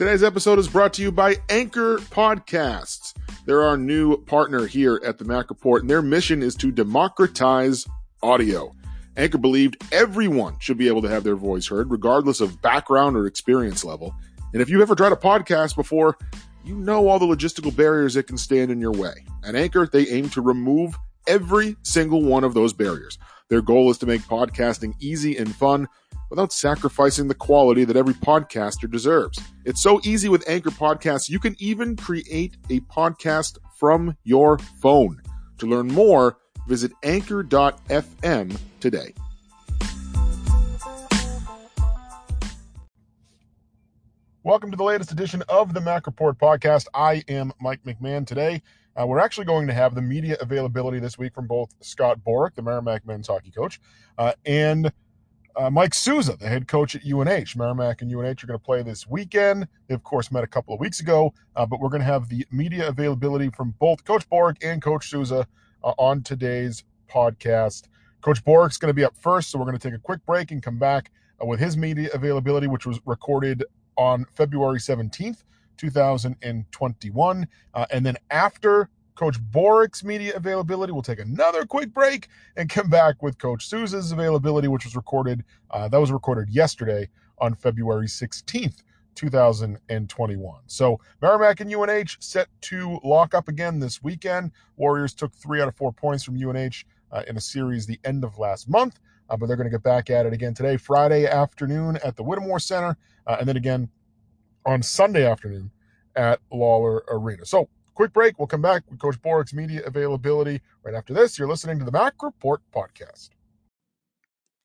Today's episode is brought to you by Anchor Podcasts. They're our new partner here at the Mack Report, and their mission is to democratize audio. Anchor believed everyone should be able to have their voice heard, regardless of background or experience level. And if you've ever tried a podcast before, you know all the logistical barriers that can stand in your way. At Anchor, they aim to remove every single one of those barriers. Their goal is to make podcasting easy and fun without sacrificing the quality that every podcaster deserves. It's so easy with Anchor Podcasts, you can even create a podcast from your phone. To learn more, visit anchor.fm today. Welcome to the latest edition of the Mack Report podcast. I am Mike McMahon today. Uh, we're actually going to have the media availability this week from both Scott Borek, the Merrimack men's hockey coach, uh, and uh, Mike Souza, the head coach at UNH. Merrimack and UNH are going to play this weekend. They, of course, met a couple of weeks ago, uh, but we're going to have the media availability from both Coach Borek and Coach Souza uh, on today's podcast. Coach Borek's going to be up first, so we're going to take a quick break and come back uh, with his media availability, which was recorded on February 17th, 2021. Uh, and then after Coach Borek's media availability. We'll take another quick break and come back with Coach Souza's availability, which was recorded. Uh, that was recorded yesterday on February 16th, 2021. So Merrimack and UNH set to lock up again this weekend. Warriors took three out of four points from UNH uh, in a series the end of last month, uh, but they're going to get back at it again today, Friday afternoon at the Whittemore Center, uh, and then again on Sunday afternoon at Lawler Arena. So Quick break. We'll come back with Coach Borek's media availability right after this. You're listening to the Mack Report podcast.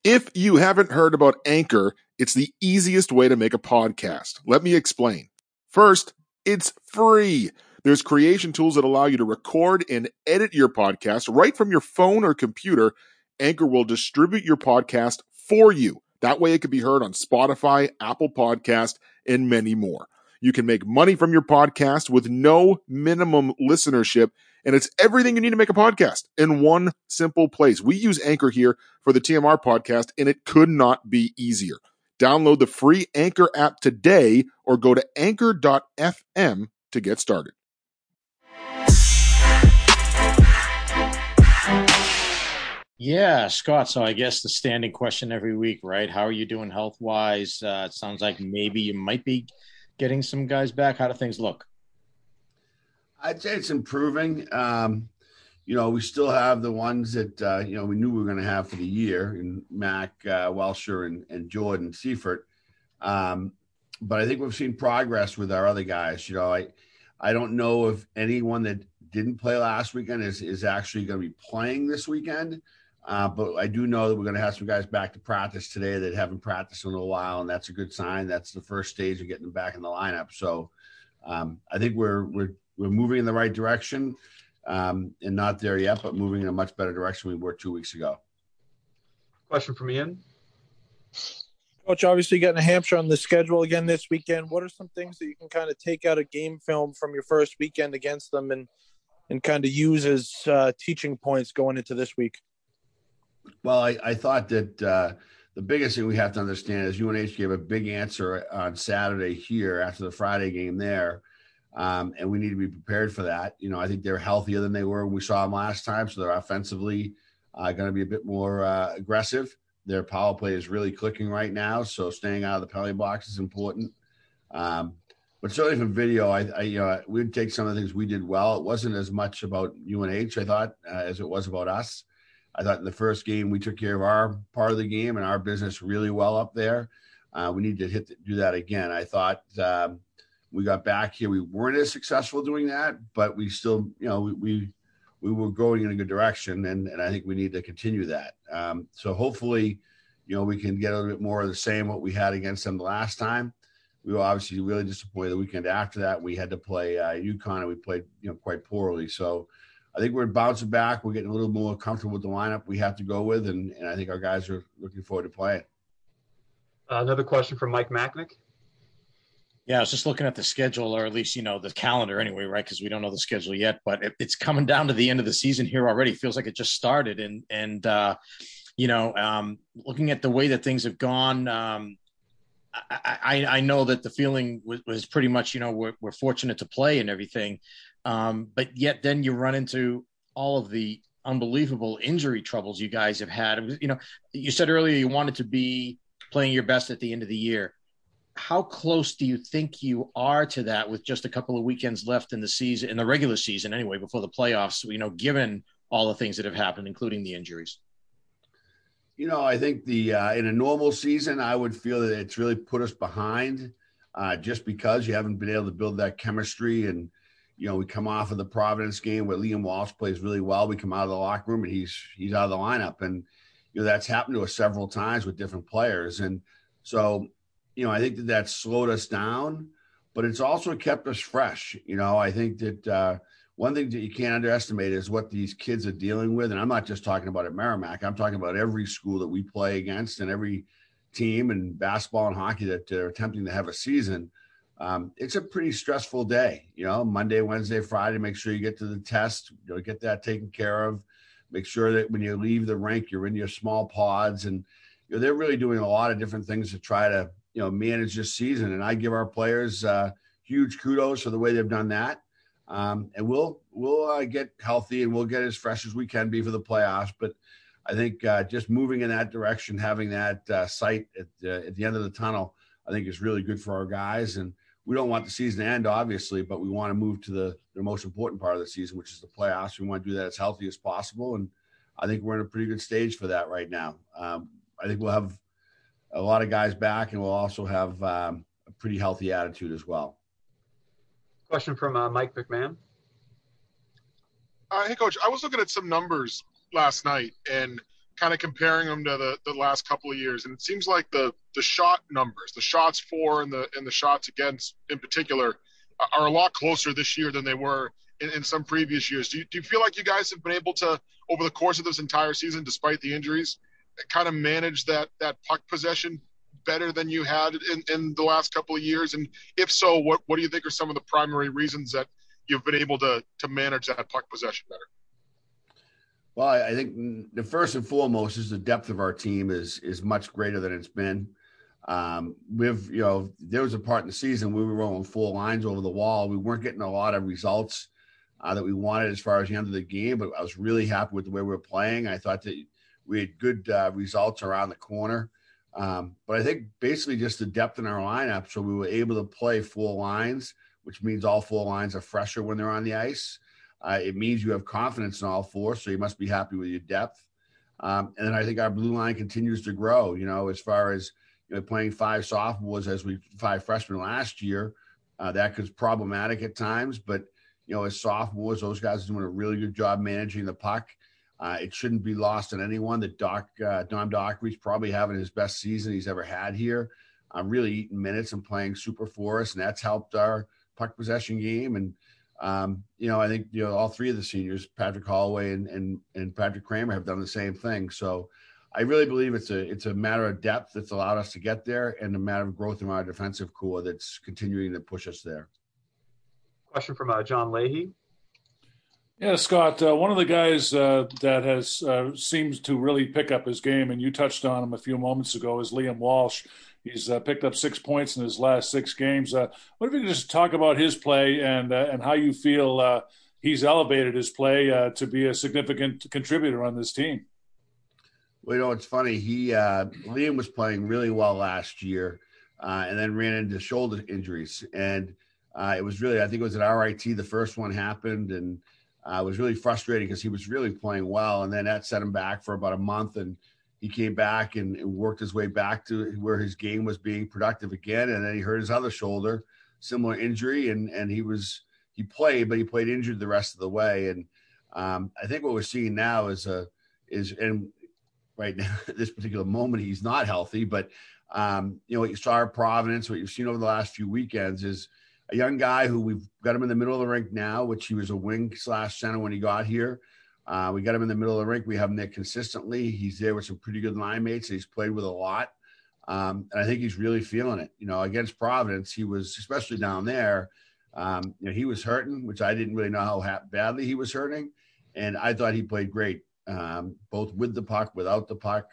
If you haven't heard about Anchor, it's the easiest way to make a podcast. Let me explain. First, it's free. There's creation tools that allow you to record and edit your podcast right from your phone or computer. Anchor will distribute your podcast for you. That way it can be heard on Spotify, Apple Podcast, and many more. You can make money from your podcast with no minimum listenership. And it's everything you need to make a podcast in one simple place. We use Anchor here for the TMR podcast, and it could not be easier. Download the free Anchor app today or go to anchor.fm to get started. Yeah, Scott. So I guess the standing question every week, right? How are you doing health wise? Uh, it sounds like maybe you might be getting some guys back? How do things look? I'd say it's improving. Um, you know, we still have the ones that uh, you know we knew we were going to have for the year, and Mac uh, Welsher and, and Jordan Seifert. Um, but I think we've seen progress with our other guys. You know, I I don't know if anyone that didn't play last weekend is is actually going to be playing this weekend. Uh, but I do know that we're going to have some guys back to practice today that haven't practiced in a while, and that's a good sign. That's the first stage of getting them back in the lineup. So um, I think we're we're we're moving in the right direction, um, and not there yet, but moving in a much better direction we were two weeks ago. Question from Ian. Coach, obviously getting a Hampshire on the schedule again this weekend. What are some things that you can kind of take out of game film from your first weekend against them and and kind of use as uh, teaching points going into this week? Well, I, I thought that uh, the biggest thing we have to understand is UNH gave a big answer on Saturday here after the Friday game there. Um, and we need to be prepared for that. You know, I think they're healthier than they were when we saw them last time. So they're offensively uh, going to be a bit more uh, aggressive. Their power play is really clicking right now. So staying out of the penalty box is important. Um, but certainly from video, I, I, you know we'd take some of the things we did well. It wasn't as much about UNH, I thought, uh, as it was about us. I thought in the first game we took care of our part of the game and our business really well up there. Uh, we need to hit the, do that again. I thought um, we got back here. We weren't as successful doing that, but we still, you know, we we, we were going in a good direction, and and I think we need to continue that. Um, so hopefully, you know, we can get a little bit more of the same what we had against them the last time. We were obviously really disappointed the weekend after that. We had to play uh, UConn, and we played you know quite poorly. So I think we're bouncing back. We're getting a little more comfortable with the lineup we have to go with, and, and I think our guys are looking forward to playing. Uh, another question from Mike Machnik. Yeah, I was just looking at the schedule, or at least you know the calendar anyway, right? Because we don't know the schedule yet, but it, it's coming down to the end of the season here already. It feels like it just started, and and uh, you know, um, looking at the way that things have gone, um, I, I know that the feeling was, was pretty much, you know, we're, we're fortunate to play and everything. Um, but yet then you run into all of the unbelievable injury troubles you guys have had. You know, you said earlier you wanted to be playing your best at the end of the year. How close do you think you are to that with just a couple of weekends left in the season, in the regular season anyway, before the playoffs, you know, given all the things that have happened, including the injuries? You know, I think the uh, in a normal season, I would feel that it's really put us behind, uh, just because you haven't been able to build that chemistry. And you know, we come off of the Providence game where Liam Walsh plays really well. We come out of the locker room and he's he's out of the lineup, and you know that's happened to us several times with different players. And so, you know, I think that that slowed us down, but it's also kept us fresh. You know, I think that. Uh, one thing that you can't underestimate is what these kids are dealing with. And I'm not just talking about at Merrimack, I'm talking about every school that we play against and every team and basketball and hockey that are attempting to have a season. Um, it's a pretty stressful day, you know, Monday, Wednesday, Friday, make sure you get to the test, you know, get that taken care of. Make sure that when you leave the rink, you're in your small pods and you know, they're really doing a lot of different things to try to, you know, manage this season. And I give our players uh, huge kudos for the way they've done that um, and we'll we'll uh, get healthy and we'll get as fresh as we can be for the playoffs. But I think uh, just moving in that direction, having that uh, sight at at the end of the tunnel, I think is really good for our guys. And we don't want the season to end, obviously, but we want to move to the, the most important part of the season, which is the playoffs. We want to do that as healthy as possible, and I think we're in a pretty good stage for that right now. Um, I think we'll have a lot of guys back, and we'll also have um, a pretty healthy attitude as well. Question from uh, Mike McMahon. Uh, hey, coach, I was looking at some numbers last night and kind of comparing them to the, the last couple of years, and it seems like the the shot numbers, the shots for and the and the shots against in particular, uh, are a lot closer this year than they were in, in some previous years. Do you, do you feel like you guys have been able to, over the course of this entire season, despite the injuries, kind of manage that that puck possession better than you had in, in the last couple of years? And if so, what, what do you think are some of the primary reasons that you've been able to, to manage that puck possession better? Well, I think the first and foremost is the depth of our team is is much greater than it's been. Um, we've, you know, there was a part in the season we were rolling full lines over the wall. We weren't getting a lot of results uh, that we wanted as far as the end of the game, but I was really happy with the way we were playing. I thought that we had good uh, results around the corner. Um, but I think basically just the depth in our lineup. So we were able to play full lines, which means all four lines are fresher when they're on the ice. Uh, it means you have confidence in all four, so you must be happy with your depth. Um, and then I think our blue line continues to grow. You know, as far as you know, playing five sophomores as we five freshmen last year, uh, that was problematic at times. But you know, as sophomores, those guys are doing a really good job managing the puck. Uh, it shouldn't be lost on anyone that Doc uh, Dom Dockery's probably having his best season he's ever had here. Uh, really eating minutes and playing super for us, and that's helped our puck possession game. And um, you know, I think you know all three of the seniors, Patrick Holloway and and and Patrick Kramer, have done the same thing. So I really believe it's a it's a matter of depth that's allowed us to get there, and a matter of growth in our defensive core that's continuing to push us there. Question from uh, John Leahy. Yeah, Scott, uh, one of the guys uh, that has uh, seems to really pick up his game, and you touched on him a few moments ago, is Liam Walsh. He's uh, picked up six points in his last six games. Uh, what if you could just talk about his play and uh, and how you feel he's elevated his play to be a significant contributor on this team? Well, you know, it's funny. He Liam was playing really well last year, and then ran into shoulder injuries, and it was really I think it was at RIT the first one happened, and uh, was really frustrating because he was really playing well, and then that set him back for about a month, and he came back and, worked his way back to where his game was being productive again, and then he hurt his other shoulder, similar injury, and and he was he played, but he played injured the rest of the way, and um, I think what we're seeing now is a is and right now this particular moment he's not healthy, but um, you know what you saw at Providence, what you've seen over the last few weekends is a young guy who we've got him in the middle of the rink now, which he was a wing slash center when he got here. Uh, we got him in the middle of the rink. We have him there consistently. He's there with some pretty good line mates. He's played with a lot. Um, and I think he's really feeling it. You know, against Providence, he was, especially down there, um, you know, he was hurting, which I didn't really know how badly he was hurting. And I thought he played great, um, both with the puck, without the puck,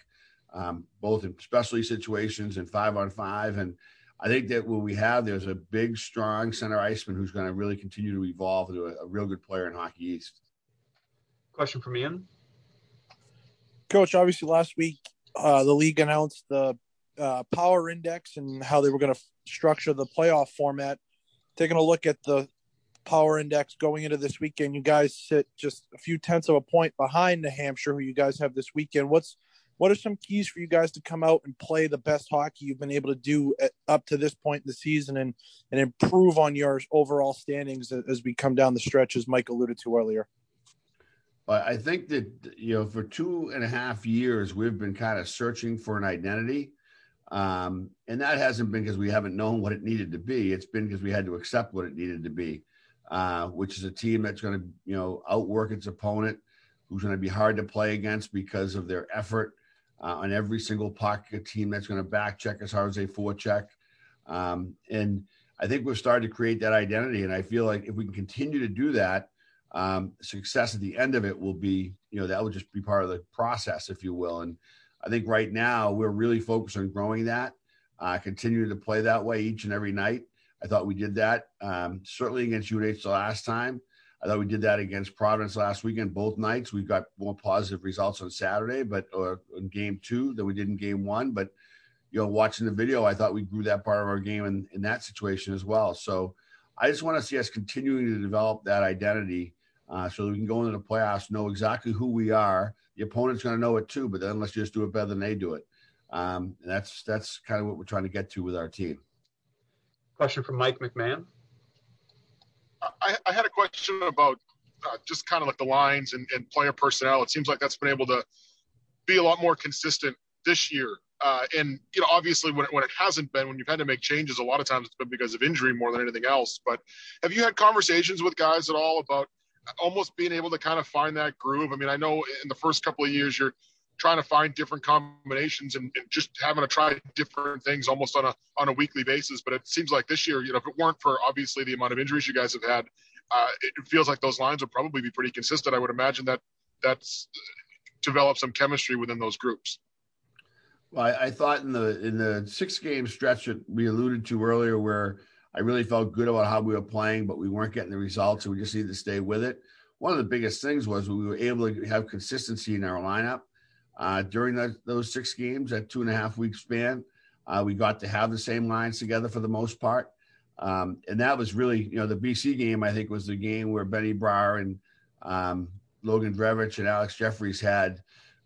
um, both in specialty situations and five on five. And, I think that what we have there's a big, strong center iceman who's going to really continue to evolve into a, a real good player in Hockey East. Question from Ian. Coach, obviously last week uh, the league announced the uh, power index and how they were going to f- structure the playoff format. Taking a look at the power index going into this weekend, you guys sit just a few tenths of a point behind New Hampshire, who you guys have this weekend. What's what are some keys for you guys to come out and play the best hockey you've been able to do at, up to this point in the season and and improve on your overall standings as we come down the stretch, as Mike alluded to earlier? I think that you know, for two and a half years, we've been kind of searching for an identity, um, and that hasn't been because we haven't known what it needed to be. It's been because we had to accept what it needed to be, uh, which is a team that's going to you know outwork its opponent, who's going to be hard to play against because of their effort uh, on every single pocket team that's going to back check as hard as they forecheck, um, and I think we've started to create that identity. And I feel like if we can continue to do that um, success at the end of it will be, you know, that will just be part of the process, if you will. And I think right now we're really focused on growing that, uh, continuing to play that way each and every night. I thought we did that um, certainly against UNH the last time. I thought we did that against Providence last weekend, both nights. We got more positive results on Saturday, but or in game two than we did in game one. But you know, watching the video, I thought we grew that part of our game in, in that situation as well. So I just want to see us continuing to develop that identity uh, so we can go into the playoffs, know exactly who we are. The opponent's going to know it too, but then let's just do it better than they do it. Um, and that's that's kind of what we're trying to get to with our team. Question from Mike McMahon. I, I had a question about uh, just kind of like the lines and, and, player personnel. It seems like that's been able to be a lot more consistent this year. Uh, and you know, obviously, when it, when it hasn't been, when you've had to make changes, a lot of times it's been because of injury more than anything else. But have you had conversations with guys at all about almost being able to kind of find that groove. I mean, I know in the first couple of years you're trying to find different combinations and, and, just having to try different things almost on a on a weekly basis. But it seems like this year, you know, if it weren't for obviously the amount of injuries you guys have had, uh, it feels like those lines would probably be pretty consistent. I would imagine that that's developed some chemistry within those groups. Well, I, I thought in the in the six game stretch that we alluded to earlier, where I really felt good about how we were playing, but we weren't getting the results, so we just needed to stay with it. One of the biggest things was we were able to have consistency in our lineup uh, during the, those six games, that two and a half week span. Uh, we got to have the same lines together for the most part. Um, and that was really, you know, the BC game, I think, was the game where Benny Brar and um, Logan Drevitch and Alex Jefferies had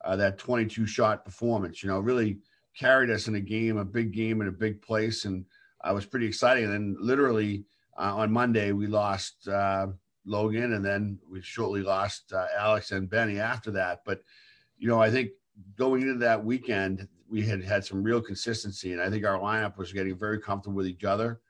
uh, that 22 shot performance, you know, really carried us in a game, a big game in a big place. And uh, was pretty exciting. And then literally uh, on Monday, we lost uh, Logan, and then we shortly lost uh, Alex and Benny after that. But you know, I think going into that weekend, we had had some real consistency, and I think our lineup was getting very comfortable with each other.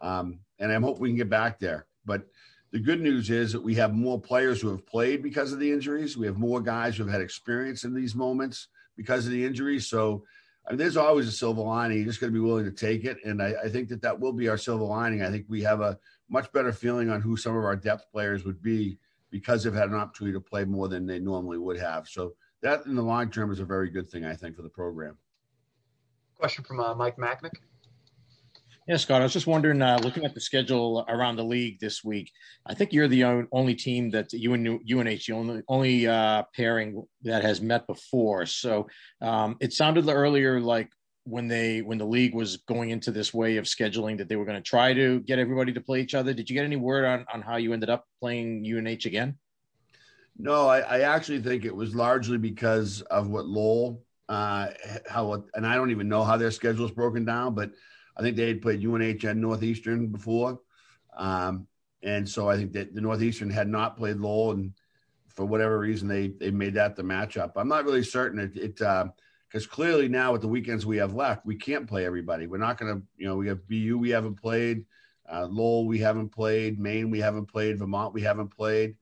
Um, and I'm hoping we can get back there. But the good news is that we have more players who have played because of the injuries. We have more guys who have had experience in these moments because of the injuries. So I mean, there's always a silver lining. You're just got to be willing to take it, and I, I, think that that will be our silver lining. I think we have a much better feeling on who some of our depth players would be because they've had an opportunity to play more than they normally would have. So that, in the long term, is a very good thing, I think, for the program. Question from uh, Mike Machnik. Yeah, Scott, I was just wondering, uh, looking at the schedule around the league this week, I think you're the only team that you and UNH, the only, only uh, pairing that has met before. So um, it sounded earlier like when they when the league was going into this way of scheduling that they were going to try to get everybody to play each other. Did you get any word on on how you ended up playing UNH again? No, I, I actually think it was largely because of what Lowell, uh, how and I don't even know how their schedule is broken down, but I think they had played UNH and Northeastern before. Um, and so I think that the Northeastern had not played Lowell, and for whatever reason, they they made that the matchup. I'm not really certain it because uh, clearly now with the weekends we have left, we can't play everybody. We're not going to, you know, we have BU we haven't played, uh, Lowell we haven't played, Maine we haven't played, Vermont we haven't played.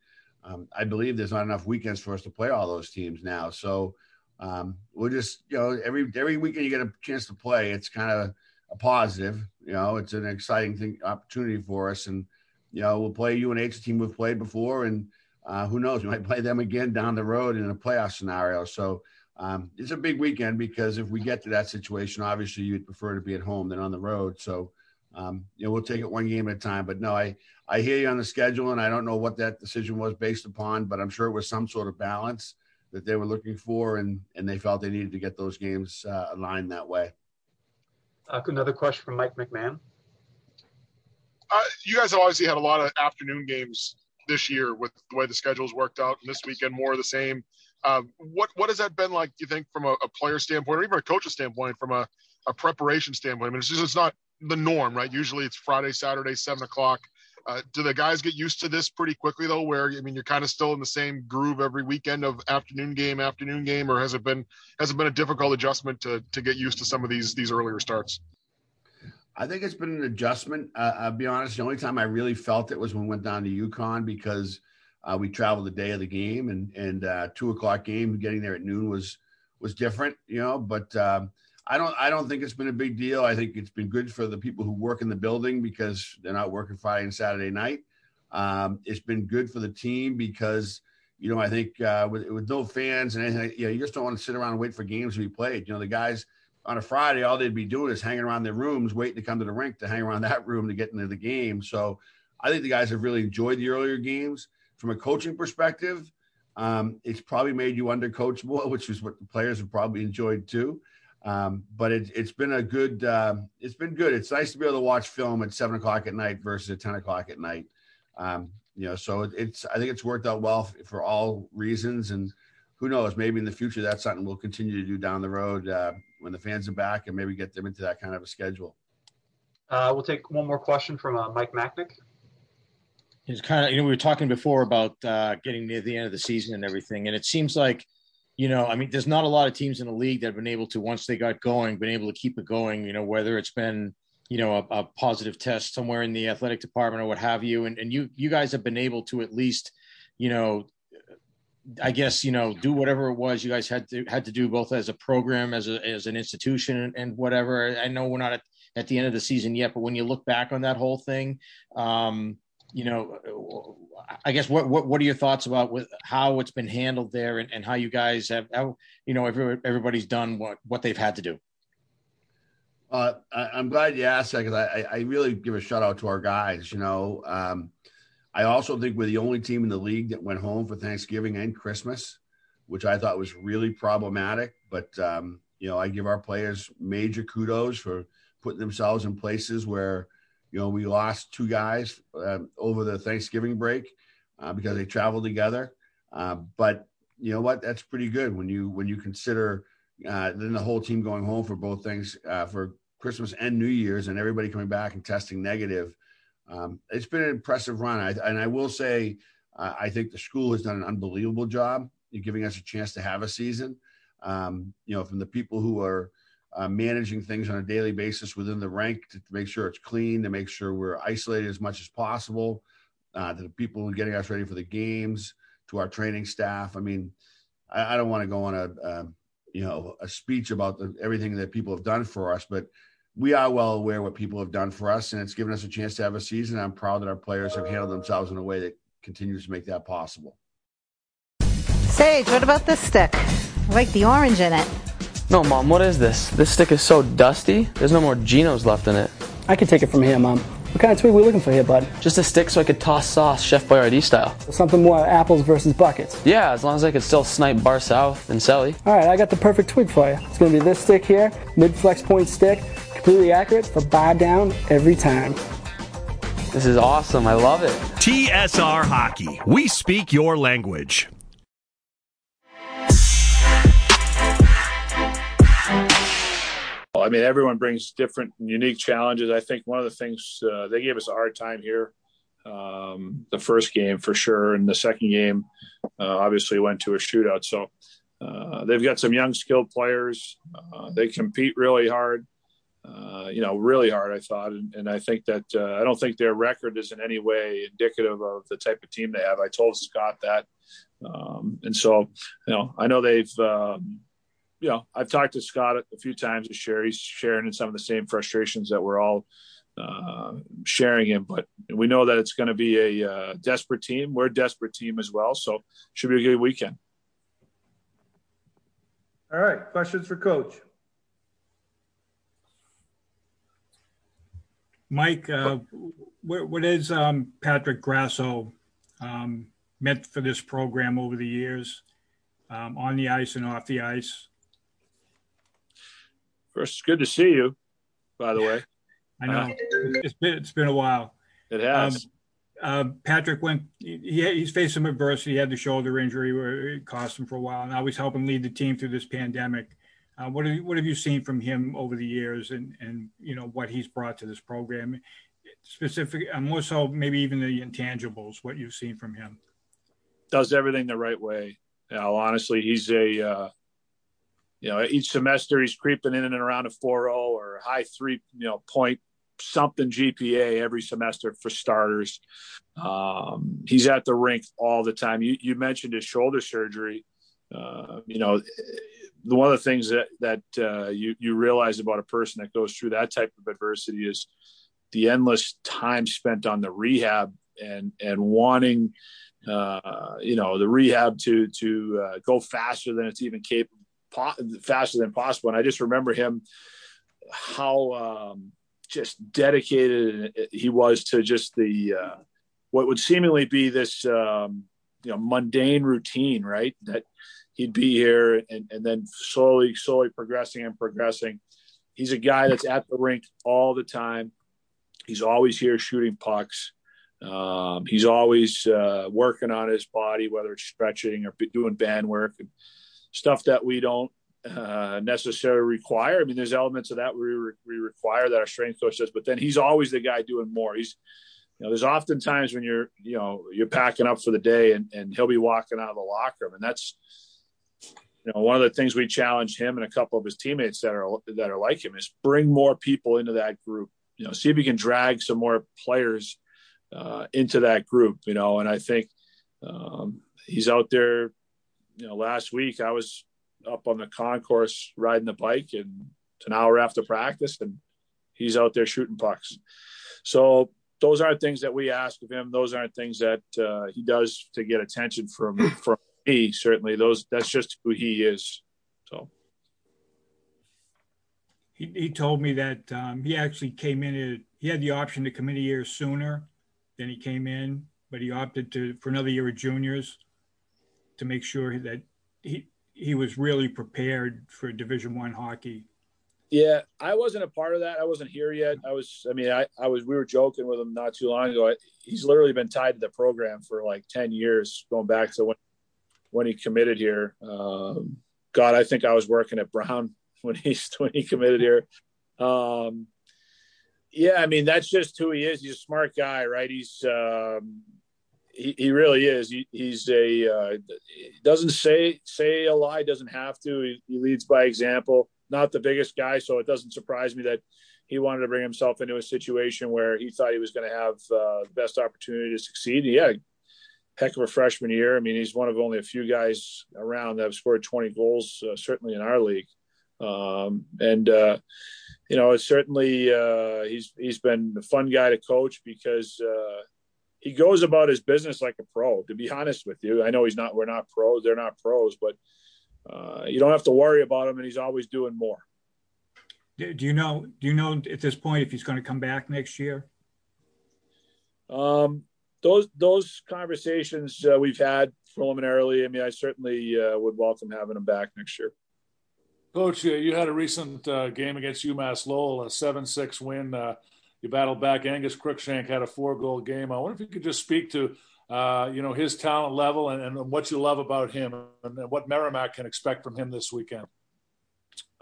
Um, I believe there's not enough weekends for us to play all those teams now. So um, we'll just, you know, every every weekend you get a chance to play, it's kind of a positive. You know, it's an exciting thing opportunity for us, and you know, we'll play UNH, team we've played before, and uh, who knows, we might play them again down the road in a playoff scenario. So um, it's a big weekend because if we get to that situation, obviously you'd prefer to be at home than on the road. So, um, you know, we'll take it one game at a time. But no, I I hear you on the schedule, and I don't know what that decision was based upon, but I'm sure it was some sort of balance that they were looking for, and and they felt they needed to get those games uh, aligned that way. Uh, another question from Mike McMahon. Uh, you guys have obviously had a lot of afternoon games this year with the way the schedules worked out, and this weekend more of the same. Uh, what what has that been like? Do you think from a, a, player standpoint, or even a coach's standpoint, from a, a preparation standpoint? I mean, it's just it's not the norm, right? Usually it's Friday, Saturday, seven o'clock. Uh, do the guys get used to this pretty quickly though? Where I mean, you're kind of still in the same groove every weekend of afternoon game, afternoon game, or has it been has it been a difficult adjustment to to get used to some of these these earlier starts? I think it's been an adjustment. Uh, I'll be honest. The only time I really felt it was when we went down to UConn because uh, we traveled the day of the game, and and uh, two o'clock game, getting there at noon was was different, you know. But um, I don't I don't think it's been a big deal. I think it's been good for the people who work in the building because they're not working Friday and Saturday night. Um, it's been good for the team because you know I think uh, with, with no fans and anything, you know, you just don't want to sit around and wait for games to be played. You know, the guys on a Friday, all they'd be doing is hanging around their rooms, waiting to come to the rink to hang around that room to get into the game. So I think the guys have really enjoyed the earlier games. From a coaching perspective, um, it's probably made you undercoach more, which is what the players have probably enjoyed too. Um, but it, has been a good, uh, it's been good. It's nice to be able to watch film at seven o'clock at night versus at 10 o'clock at night. Um, you know, so it's, I think it's worked out well for, for all reasons. And who knows, maybe in the future, that's something we'll continue to do down the road. Uh, when the fans are back and maybe get them into that kind of a schedule. Uh, we'll take one more question from uh, Mike Machnik. It's kind of, you know, we were talking before about uh, getting near the end of the season and everything. And it seems like, you know, I mean, there's not a lot of teams in the league that have been able to, once they got going, been able to keep it going, you know, whether it's been, you know, a, a positive test somewhere in the athletic department or what have you. And, and you, you guys have been able to at least, you know, I guess you know do whatever it was you guys had to had to do both as a program as a as an institution and whatever. I know we're not at, at the end of the season yet, but when you look back on that whole thing, um, you know, I guess what what what are your thoughts about with how it's been handled there and, and how you guys have how you know every, everybody's done what what they've had to do. Uh, I, am glad you asked that because I, I really give a shout out to our guys. You know, um, I also think we're the only team in the league that went home for Thanksgiving and Christmas, which I thought was really problematic. But um, you know, I give our players major kudos for putting themselves in places where you know we lost two guys uh, over the Thanksgiving break uh, because they traveled together. Uh, but you know what? That's pretty good when you when you consider uh, then the whole team going home for both things uh, for Christmas and New Year's, and everybody coming back and testing negative um, it's been an impressive run. I, and I will say, uh, I think the school has done an unbelievable job in giving us a chance to have a season. Um, you know, from the people who are uh, managing things on a daily basis within the rank to, make sure it's clean, to make sure we're isolated as much as possible, uh, to the people getting us ready for the games, to our training staff. I mean, I, I don't want to go on a, a, you know a speech about the, everything that people have done for us, but we are well aware what people have done for us, and it's given us a chance to have a season. I'm proud that our players have handled themselves in a way that continues to make that possible. Sage, what about this stick? I like the orange in it. No, Mom, what is this? This stick is so dusty. There's no more Genos left in it. I can take it from here, Mom. What kind of twig are we looking for here, bud? Just a stick so I could toss sauce Chef Boyardee style. Something more apples versus buckets. Yeah, as long as I could still snipe Bar South and Selly. All right, I got the perfect twig for you. It's going to be this stick here, mid flex point stick. Completely accurate for buy down every time. This is awesome. I love it. TSR Hockey. We speak your language. I mean, everyone brings different unique challenges. I think one of the things uh, they gave us a hard time here, um, the first game for sure, and the second game uh, obviously went to a shootout. So uh, they've got some young, skilled players. Uh, they compete really hard uh, you know, really hard. I thought, and, and I think that uh, I don't think their record is in any way indicative of the type of team they have. I told Scott that, um, and so you know, I know they've. Um, you know, I've talked to Scott a few times this year. He's sharing in some of the same frustrations that we're all uh, sharing in, but we know that it's going to be a uh, desperate team. We're a desperate team as well, so should be a good weekend. All right, questions for Coach. Mike, uh, what, what is um, Patrick Grasso um, meant for this program over the years, um, on the ice and off the ice? First, it's good to see you, by the way. I know uh, it's been it's been a while. It has. Um, uh, Patrick went. He, he's faced some adversity. He had the shoulder injury where it cost him for a while. And Now he's helping lead the team through this pandemic. Uh, what have you, what have you seen from him over the years, and and you know what he's brought to this program? Specific, uh, more so maybe even the intangibles. What you've seen from him. Does everything the right way. Now, honestly, he's a uh, you know each semester he's creeping in and around a 4.0 or high three you know point something GPA every semester for starters. Um, he's at the rink all the time. You, you mentioned his shoulder surgery. Uh, you know, one of the things that that uh, you you realize about a person that goes through that type of adversity is the endless time spent on the rehab and and wanting uh, you know the rehab to to uh, go faster than it's even capable faster than possible. And i just remember him how um, just dedicated he was to just the uh, what would seemingly be this um, you know mundane routine right? That he'd be here and, and then slowly slowly progressing and progressing. He's a guy that's at the rink all the time. He's always here shooting pucks. Um, he's always uh, working on his body whether it's stretching or doing band work. and stuff that we don't uh, necessarily require. I mean, there's elements of that we, re- we require that our strength coach does, but then he's always the guy doing more. He's, you know, there's often times when you're, you know, you're packing up for the day and, and he'll be walking out of the locker room. And that's, you know, one of the things we challenge him and a couple of his teammates that are, that are like him is bring more people into that group, you know, see if you can drag some more players uh, into that group, you know, and I think um, he's out there, you know, last week I was up on the concourse riding the bike and it's an hour after practice and he's out there shooting pucks. So those aren't things that we ask of him. Those aren't things that uh, he does to get attention from from me. Certainly, those that's just who he is. So he, he told me that um, he actually came in. he had the option to come in a year sooner than he came in, but he opted to for another year of juniors to make sure that he he was really prepared for Division One hockey. Yeah, I wasn't a part of that. I wasn't here yet. I was. I mean, I, I was. We were joking with him not too long ago. He's literally been tied to the program for like ten years, going back to when when he committed here. Um, God, I think I was working at Brown when he when he committed here. Um, yeah, I mean that's just who he is. He's a smart guy, right? He's um, he, he really is. He, he's a uh, doesn't say say a lie. Doesn't have to. He, he, leads by example. Not the biggest guy, so it doesn't surprise me that he wanted to bring himself into a situation where he thought he was going to have uh, the best opportunity to succeed. He had a heck of a freshman year. I mean, he's one of only a few guys around that have scored 20 goals, uh, certainly in our league. Um, and uh, you know, it's certainly uh, he's he's been a fun guy to coach because uh, he goes about his business like a pro. To be honest with you, I know he's not. We're not pros. They're not pros, but uh, you don't have to worry about him, and he's always doing more. Do you know? Do you know at this point if he's going to come back next year? Um, those those conversations uh, we've had preliminarily. I mean, I certainly uh, would welcome having him back next year. Coach, you had a recent uh, game against UMass Lowell, a seven-six win. You battled back. Angus Crookshank had a four goal game. I wonder if you could just speak to, uh, you know, his talent level and, and, what you love about him and, and, what Merrimack can expect from him this weekend.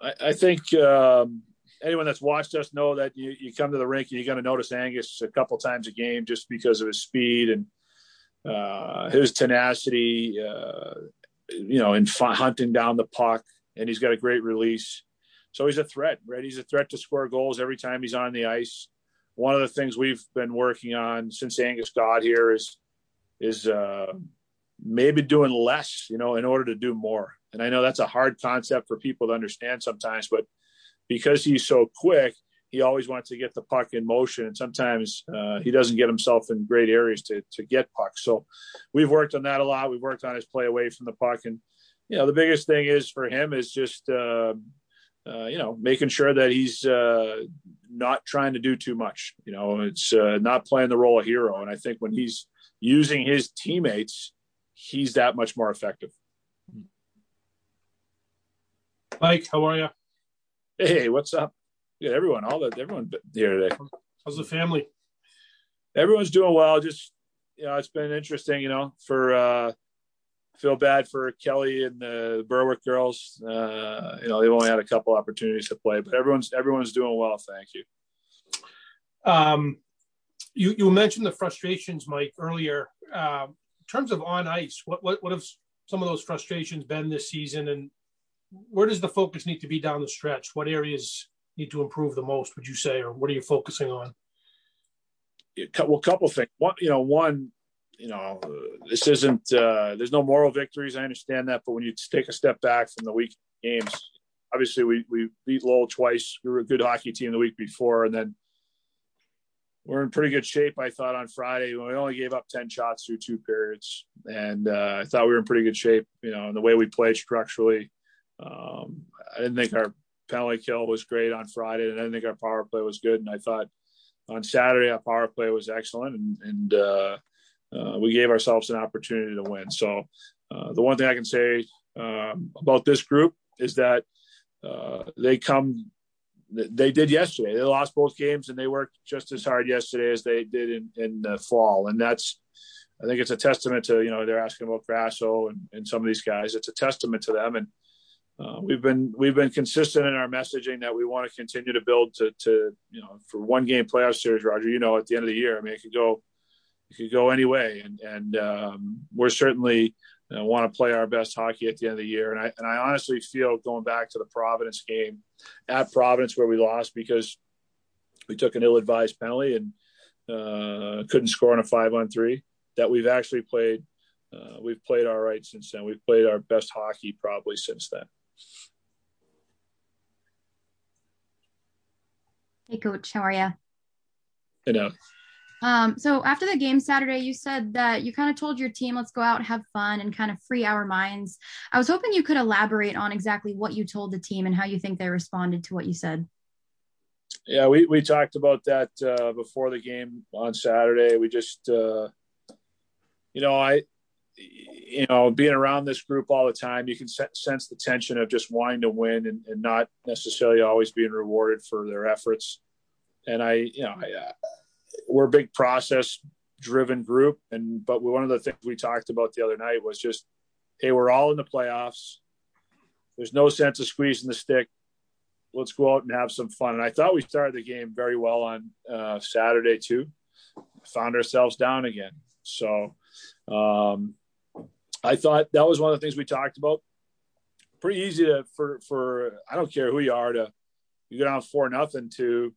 I, I think um, anyone that's watched us know that you, you come to the rink and you're going to notice Angus a couple times a game just because of his speed and uh, his tenacity, uh, you know, in hunting down the puck. And he's got a great release. So he's a threat, right? He's a threat to score goals every time he's on the ice one of the things we've been working on since Angus got here is is uh, maybe doing less, you know, in order to do more. And I know that's a hard concept for people to understand sometimes, but because he's so quick, he always wants to get the puck in motion, and sometimes uh, he doesn't get himself in great areas to to get pucks. So we've worked on that a lot. We've worked on his play away from the puck, and you know, the biggest thing is for him is just, uh, uh, you know, making sure that he's uh, not trying to do too much. You know, it's uh, not playing the role of hero. And I think when he's using his teammates, he's that much more effective. Mike, how are you? Hey, what's up? Yeah, everyone, all the everyone here today. How's the family? Everyone's doing well. Just you know, it's been interesting. You know, for uh, feel bad for Kelly and the Berwick girls. Uh, you know, they've only had a couple opportunities to play, but everyone's everyone's doing well. Thank you. Um, you you mentioned the frustrations, Mike, earlier. Uh, in terms of on ice, what what what have some of those frustrations been this season, and where does the focus need to be down the stretch? What areas need to improve the most? Would you say, or what are you focusing on? Well, a couple things. One, you know, one you know, this isn't, uh, there's no moral victories. I understand that. But when you take a step back from the week games, obviously we, we beat Lowell twice. We were a good hockey team the week before. And then we're in pretty good shape, I thought, on Friday. We only gave up 10 shots through two periods. And uh, I thought we were in pretty good shape, you know, in the way we played structurally. Um, I didn't think our penalty kill was great on Friday. And I didn't think our power play was good. And I thought on Saturday, our power play was excellent. And, and uh, uh, we gave ourselves an opportunity to win. So uh, the one thing I can say um, about this group is that uh, they come. They did yesterday. They lost both games, and they worked just as hard yesterday as they did in, in the fall. And that's, I think, it's a testament to you know they're asking about Grasso and, and some of these guys. It's a testament to them, and uh, we've been we've been consistent in our messaging that we want to continue to build to to you know for one game playoff series. Roger, you know, at the end of the year, I mean, it could go it could go any way. And and um, we're certainly uh, want to play our best hockey at the end of the year. And I and I honestly feel going back to the Providence game at Providence where we lost because we took an ill-advised penalty and uh, couldn't score on a five on three. That we've actually played. Uh, we've played all right since then. We've played our best hockey probably since then. Hey, coach, how are you? You know, um, so after the game Saturday, you said that you kind of told your team, let's go out, have fun, and kind of free our minds. I was hoping you could elaborate on exactly what you told the team and how you think they responded to what you said. Yeah, we, we talked about that uh, before the game on Saturday. We just, uh, you know, I, you know, being around this group all the time, you can sense the tension of just wanting to win and, and not necessarily always being rewarded for their efforts. And I, you know, I, we're a big process driven group. And, but one of the things we talked about the other night was just, hey, we're all in the playoffs. There's no sense of squeezing the stick. Let's go out and have some fun. And I thought we started the game very well on uh, Saturday, too. Found ourselves down again. So um, I thought that was one of the things we talked about. Pretty easy to, for, for, I don't care who you are, to, you go down four nothing to,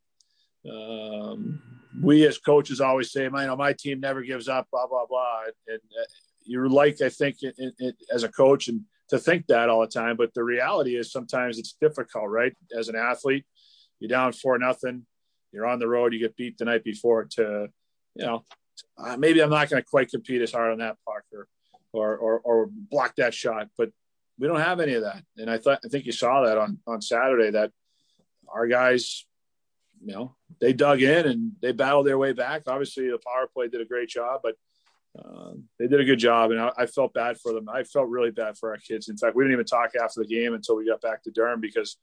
um, we as coaches always say, you know, my team never gives up, blah blah blah. And uh, you're like, I think, it, it, as a coach, and to think that all the time. But the reality is, sometimes it's difficult, right? As an athlete, you're down four nothing, you're on the road, you get beat the night before. To, you know, uh, maybe I'm not going to quite compete as hard on that puck or, or, or, or block that shot, but we don't have any of that. And I thought, I think you saw that on on Saturday that our guys you know, they dug in and they battled their way back. Obviously, the power play did a great job, but uh, they did a good job, and I, I, felt bad for them. I felt really bad for our kids. In fact, we didn't even talk after the game until we got back to Durham because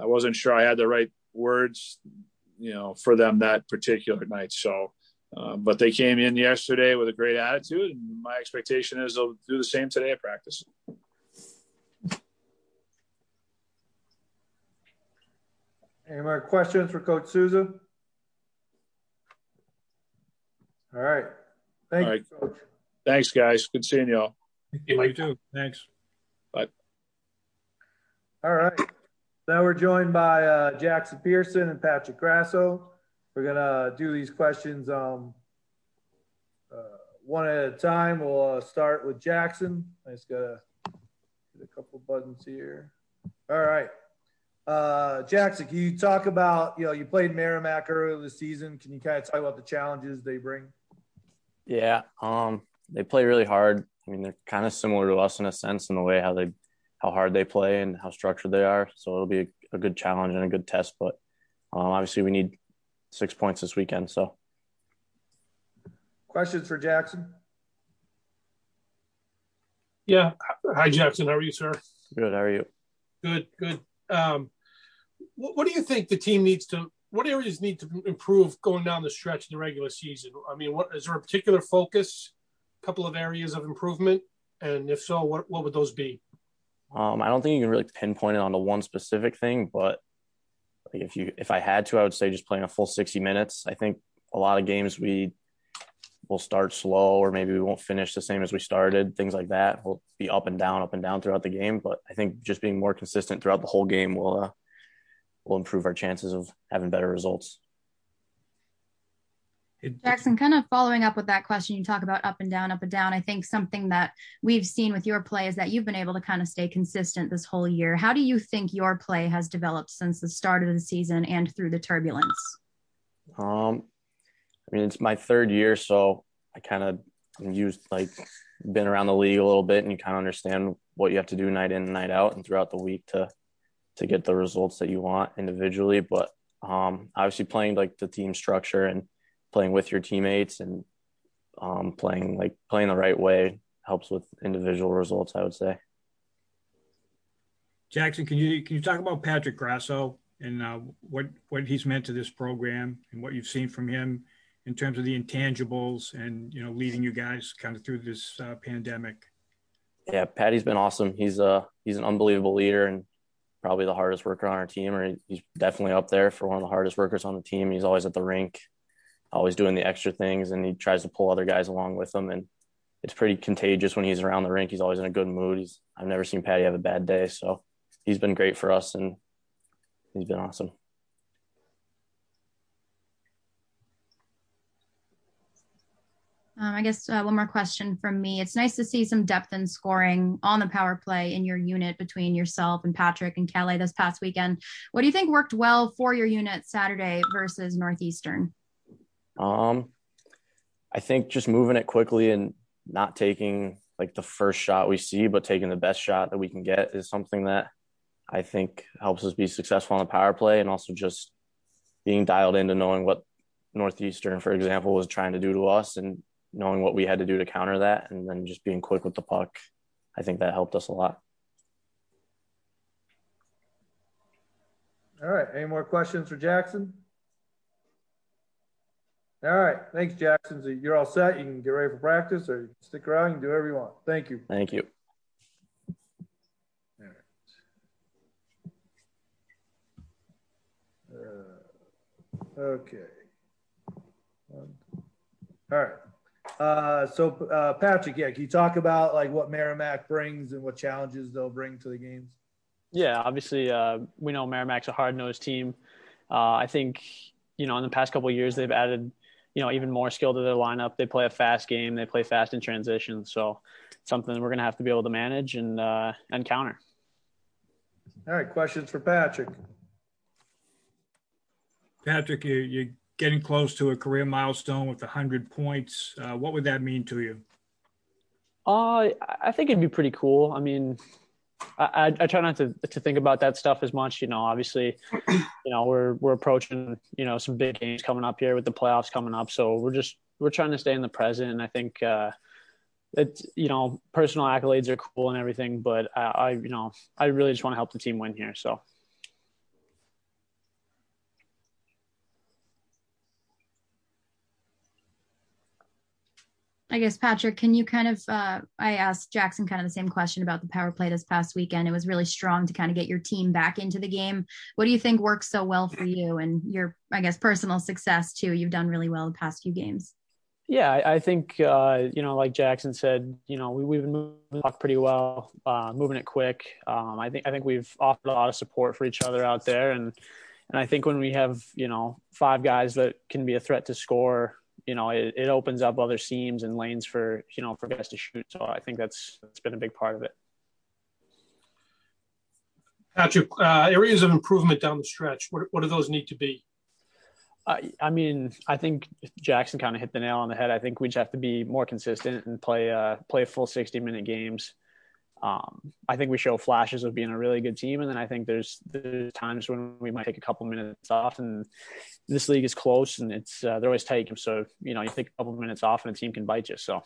I wasn't sure I had the right words, you know, for them that particular night. So, uh, but they came in yesterday with a great attitude, and my expectation is they'll do the same today at practice. Any more questions for Coach Souza? All right. Thank All you. Coach. Thanks, guys. Good seeing y'all. You, you too. Thanks. Bye. All right. Now we're joined by uh, Jackson Pearson and Patrick Grasso. We're gonna do these questions um, uh, one at a time. We'll uh, start with Jackson. I just gotta hit a couple buttons here. All right. Uh, Jackson, can you talk about, you know, you played Merrimack earlier this season. Can you kind of talk about the challenges they bring? Yeah. Um, they play really hard. I mean, they're kind of similar to us in a sense in the way how they, how hard they play and how structured they are. So it'll be a, a good challenge and a good test. But um, obviously, we need six points this weekend. So, questions for Jackson? Yeah. Hi, Jackson. How are you, sir? Good. How are you? Good. Good. Um, what, what do you think the team needs to? What areas need to improve going down the stretch in the regular season? I mean, what is there a particular focus? A couple of areas of improvement, and if so, what what would those be? Um, I don't think you can really pinpoint it onto one specific thing, but if you if I had to, I would say just playing a full 60 minutes. I think a lot of games we will start slow or maybe we won't finish the same as we started, things like that. We'll be up and down, up and down throughout the game. But I think just being more consistent throughout the whole game will uh, will improve our chances of having better results. Jackson, kind of following up with that question, you talk about up and down, up and down. I think something that we've seen with your play is that you've been able to kind of stay consistent this whole year. How do you think your play has developed since the start of the season and through the turbulence? Um, I mean, it's my third year, so I kind of I'm used like been around the league a little bit, and you kind of understand what you have to do night in and night out, and throughout the week to to get the results that you want individually. But um, obviously, playing like the team structure and playing with your teammates and um, playing like playing the right way helps with individual results. I would say. Jackson, can you can you talk about Patrick Grasso and uh, what what he's meant to this program and what you've seen from him in terms of the intangibles and you know leading you guys kind of through this uh, pandemic? Yeah, Patty's been awesome. He's a uh, he's an unbelievable leader and probably the hardest worker on our team, or he's definitely up there for one of the hardest workers on the team. He's always at the rink, always doing the extra things, and he tries to pull other guys along with him. And it's pretty contagious when he's around the rink. He's always in a good mood. He's I've never seen Patty have a bad day, so he's been great for us, and he's been awesome. Um, I guess uh, one more question from me. It's nice to see some depth in scoring on the power play in your unit between yourself and Patrick and Kelly this past weekend. What do you think worked well for your unit Saturday versus Northeastern? Um, I think just moving it quickly and not taking like the first shot we see, but taking the best shot that we can get is something that I think helps us be successful on the power play and also just being dialed into knowing what Northeastern, for example, was trying to do to us and knowing what we had to do to counter that and then just being quick with the puck. I think that helped us a lot. All right. Any more questions for Jackson? All right. Thanks, Jackson. So you're all set. You can get ready for practice or stick around. You can do whatever you want. Thank you. Thank you. Uh, okay. All right. Uh, so uh, Patrick, yeah, can you talk about like what Merrimack brings and what challenges they'll bring to the games? Yeah, obviously, uh, we know Merrimack's a hard-nosed team. Uh, I think you know in the past couple years they've added you know even more skill to their lineup. They play a fast game. They play fast in transition. So something we're going to have to be able to manage and uh, and counter. All right, questions for Patrick. Patrick, you you getting close to a career milestone with 100 points. Uh, what would that mean to you? Uh, I think it'd be pretty cool. I mean, I, I try not to, to think about that stuff as much. You know, obviously, you know, we're, we're approaching, you know, some big games coming up here with the playoffs coming up. So we're just, we're trying to stay in the present. And I think, uh, it's, you know, personal accolades are cool and everything, but I, I you know, I really just want to help the team win here. So. I guess Patrick, can you kind of uh, I asked Jackson kind of the same question about the power play this past weekend. It was really strong to kind of get your team back into the game. What do you think works so well for you and your I guess personal success too? You've done really well the past few games. Yeah, I, I think uh, you know, like Jackson said, you know, we, we've been moving the puck pretty well, uh, moving it quick. Um, I think I think we've offered a lot of support for each other out there, and and I think when we have you know five guys that can be a threat to score, you know, it, it opens up other seams and lanes for, you know, for guys to shoot. So I think that's, that's been a big part of it. Patrick, uh, areas of improvement down the stretch, what, what do those need to be? I, I mean, I think Jackson kind of hit the nail on the head. I think we just have to be more consistent and play uh, play full sixty minute games. Um, I think we show flashes of being a really good team, and then I think there's there's times when we might take a couple minutes off. And this league is close, and it's uh, they're always tight. So you know, you take a couple minutes off, and a team can bite you. So.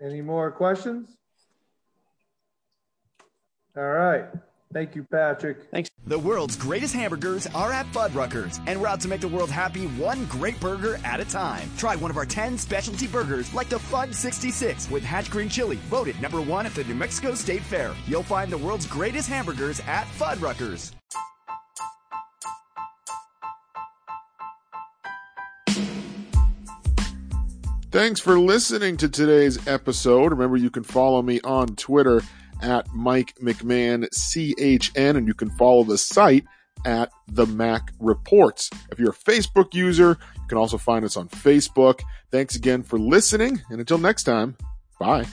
Any more questions? All right. Thank you, Patrick. Thanks. The world's greatest hamburgers are at Fuddruckers, and we're out to make the world happy one great burger at a time. Try one of our 10 specialty burgers like the Fudd 66 with Hatch Green Chili, voted number one at the New Mexico State Fair. You'll find the world's greatest hamburgers at Fuddruckers. Thanks for listening to today's episode. Remember, you can follow me on Twitter at Mike McMahon CHN, and you can follow the site at the Mack Reports. If you're a Facebook user, you can also find us on Facebook. Thanks again for listening, and until next time, bye.